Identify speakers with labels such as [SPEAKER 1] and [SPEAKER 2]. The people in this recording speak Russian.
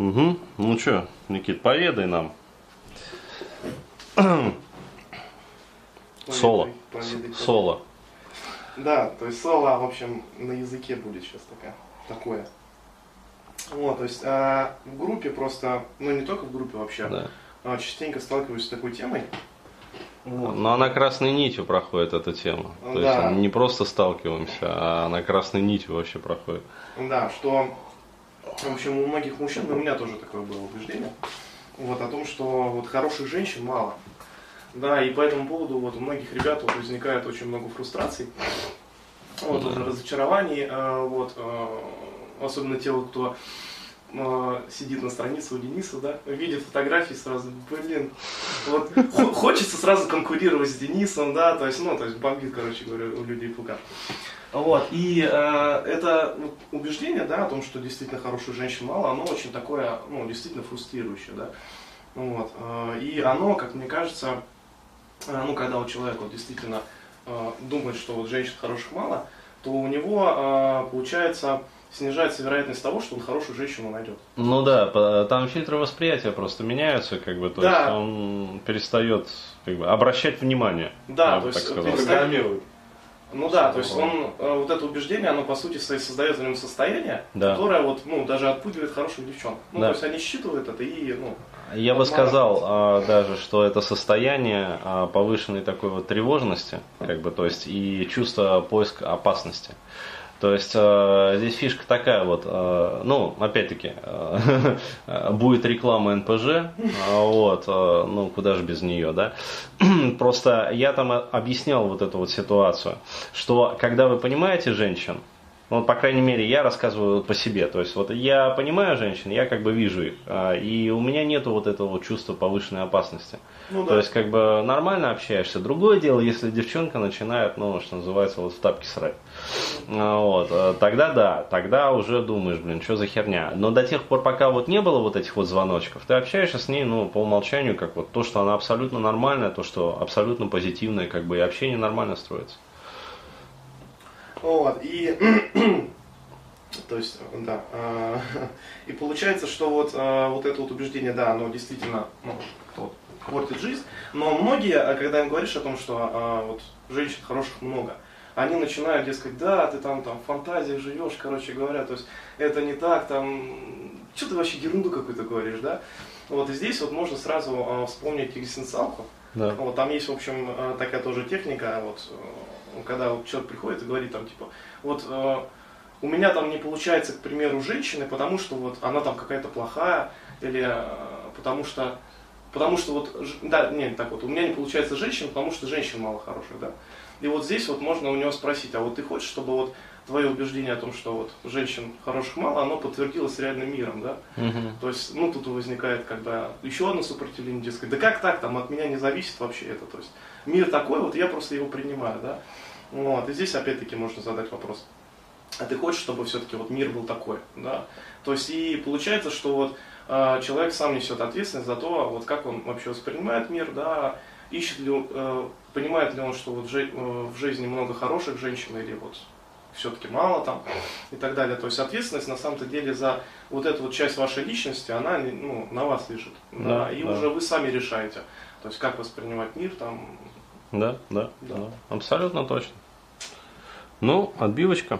[SPEAKER 1] Угу. Ну что, Никит, поведай нам. Соло.
[SPEAKER 2] Поведай,
[SPEAKER 1] Соло.
[SPEAKER 2] Да, то есть соло, в общем, на языке будет сейчас такая, такое. Вот, то есть а, в группе просто, ну не только в группе вообще,
[SPEAKER 1] Да.
[SPEAKER 2] а, частенько сталкиваюсь с такой темой. Вот.
[SPEAKER 1] Но она красной нитью проходит, эта тема. То
[SPEAKER 2] Да.
[SPEAKER 1] есть не просто сталкиваемся, а она красной нитью вообще проходит.
[SPEAKER 2] Да, что, в общем, у многих мужчин, у меня тоже такое было убеждение, вот, о том, что вот хороших женщин мало. Да, и по этому поводу вот у многих ребят вот, возникает очень много фрустраций, вот,
[SPEAKER 1] Да.
[SPEAKER 2] разочарований, э, вот, э, особенно те, кто сидит на странице у Дениса, да, видит фотографии сразу, блин, вот хо- хочется сразу конкурировать с Денисом, да, то есть, ну, то есть бомбит, короче говоря, у людей пука. Вот, и э, это убеждение, да, о том, что действительно хороших женщин мало, оно очень такое, ну, действительно фрустрирующее, да. Вот, э, и оно, как мне кажется, э, ну, когда у человека вот действительно э, думает, что вот женщин хороших мало, то у него, э, получается, снижается вероятность того, что он хорошую женщину найдет.
[SPEAKER 1] Ну да, там фильтры восприятия просто меняются, как бы, то
[SPEAKER 2] Да.
[SPEAKER 1] есть он перестает как бы, обращать внимание.
[SPEAKER 2] Да,
[SPEAKER 1] я
[SPEAKER 2] то есть
[SPEAKER 3] Программирует.
[SPEAKER 2] Ну да, то есть он, э, вот это убеждение, оно по сути своей создает в нем состояние,
[SPEAKER 1] Да.
[SPEAKER 2] которое вот, ну, даже отпугивает хороших девчонок. Ну,
[SPEAKER 1] Да.
[SPEAKER 2] то есть они считывают это и, ну,
[SPEAKER 1] Я бы сказал а, даже, что это состояние а, повышенной такой вот тревожности, как бы, то есть и чувство поиска опасности. То есть э, здесь фишка такая вот, э, ну, опять-таки, э, будет реклама НПЖ, вот, э, ну, куда же без нее, да. Просто я там объяснял вот эту вот ситуацию, что когда вы понимаете женщин, ну, по крайней мере, я рассказываю вот по себе. То есть, вот я понимаю женщин, я как бы вижу их. а, И у меня нету вот этого вот чувства повышенной опасности.
[SPEAKER 2] ну
[SPEAKER 1] То есть, как бы нормально общаешься. Другое дело, если девчонка начинает, ну, что называется, вот в тапки срать. А, Вот, а, тогда да, тогда уже думаешь, блин, что за херня. Но до тех пор, пока вот не было вот этих вот звоночков, ты общаешься с ней, ну, по умолчанию, как вот то, что она абсолютно нормальная, то, что абсолютно позитивное, как бы и общение нормально строится.
[SPEAKER 2] Вот, и, то есть, да, а, и получается, что вот, а, вот это вот убеждение, да, оно действительно, ну, вот, портит жизнь, но многие, а, когда им говоришь о том, что а, вот женщин хороших много, они начинают, дескать, да, ты там, там в фантазиях живешь, короче говоря, то есть это не так, там, что ты вообще ерунду какую-то говоришь, да? Вот и здесь вот можно сразу а, вспомнить экзистенциалку,
[SPEAKER 1] Да.
[SPEAKER 2] вот, там есть, в общем, э, такая тоже техника, вот, э, когда вот человек приходит и говорит там, типа, вот э, у меня там не получается, к примеру, женщины, потому что вот она там какая-то плохая, или потому что, потому что вот, да, нет, так вот, у меня не получается женщина, потому что женщин мало хороших, да. И вот здесь вот можно у него спросить, а вот ты хочешь, чтобы вот твое убеждение о том, что вот женщин хороших мало, оно подтвердилось реальным миром, да?
[SPEAKER 1] Мгм.
[SPEAKER 2] То есть, ну, тут возникает, когда еще одно сопротивление, дескать, да как так, там от меня не зависит вообще это, то есть, мир такой, вот я просто его принимаю, да, вот, и здесь опять-таки можно задать вопрос, а ты хочешь, чтобы все-таки вот мир был такой, да, то есть, и получается, что вот э, человек сам несет ответственность за то, вот как он вообще воспринимает мир, да, ищет ли, он, э, понимает ли он, что вот в жи- э, в жизни много хороших женщин или вот все-таки мало там и так далее. То есть ответственность на самом-то деле за вот эту вот часть вашей личности, она ну, на вас лежит. Да,
[SPEAKER 1] Да,
[SPEAKER 2] и
[SPEAKER 1] да.
[SPEAKER 2] уже вы сами решаете. То есть как воспринимать мир там.
[SPEAKER 1] Да, да,
[SPEAKER 2] Да.
[SPEAKER 1] да. Абсолютно точно. Ну, отбивочка.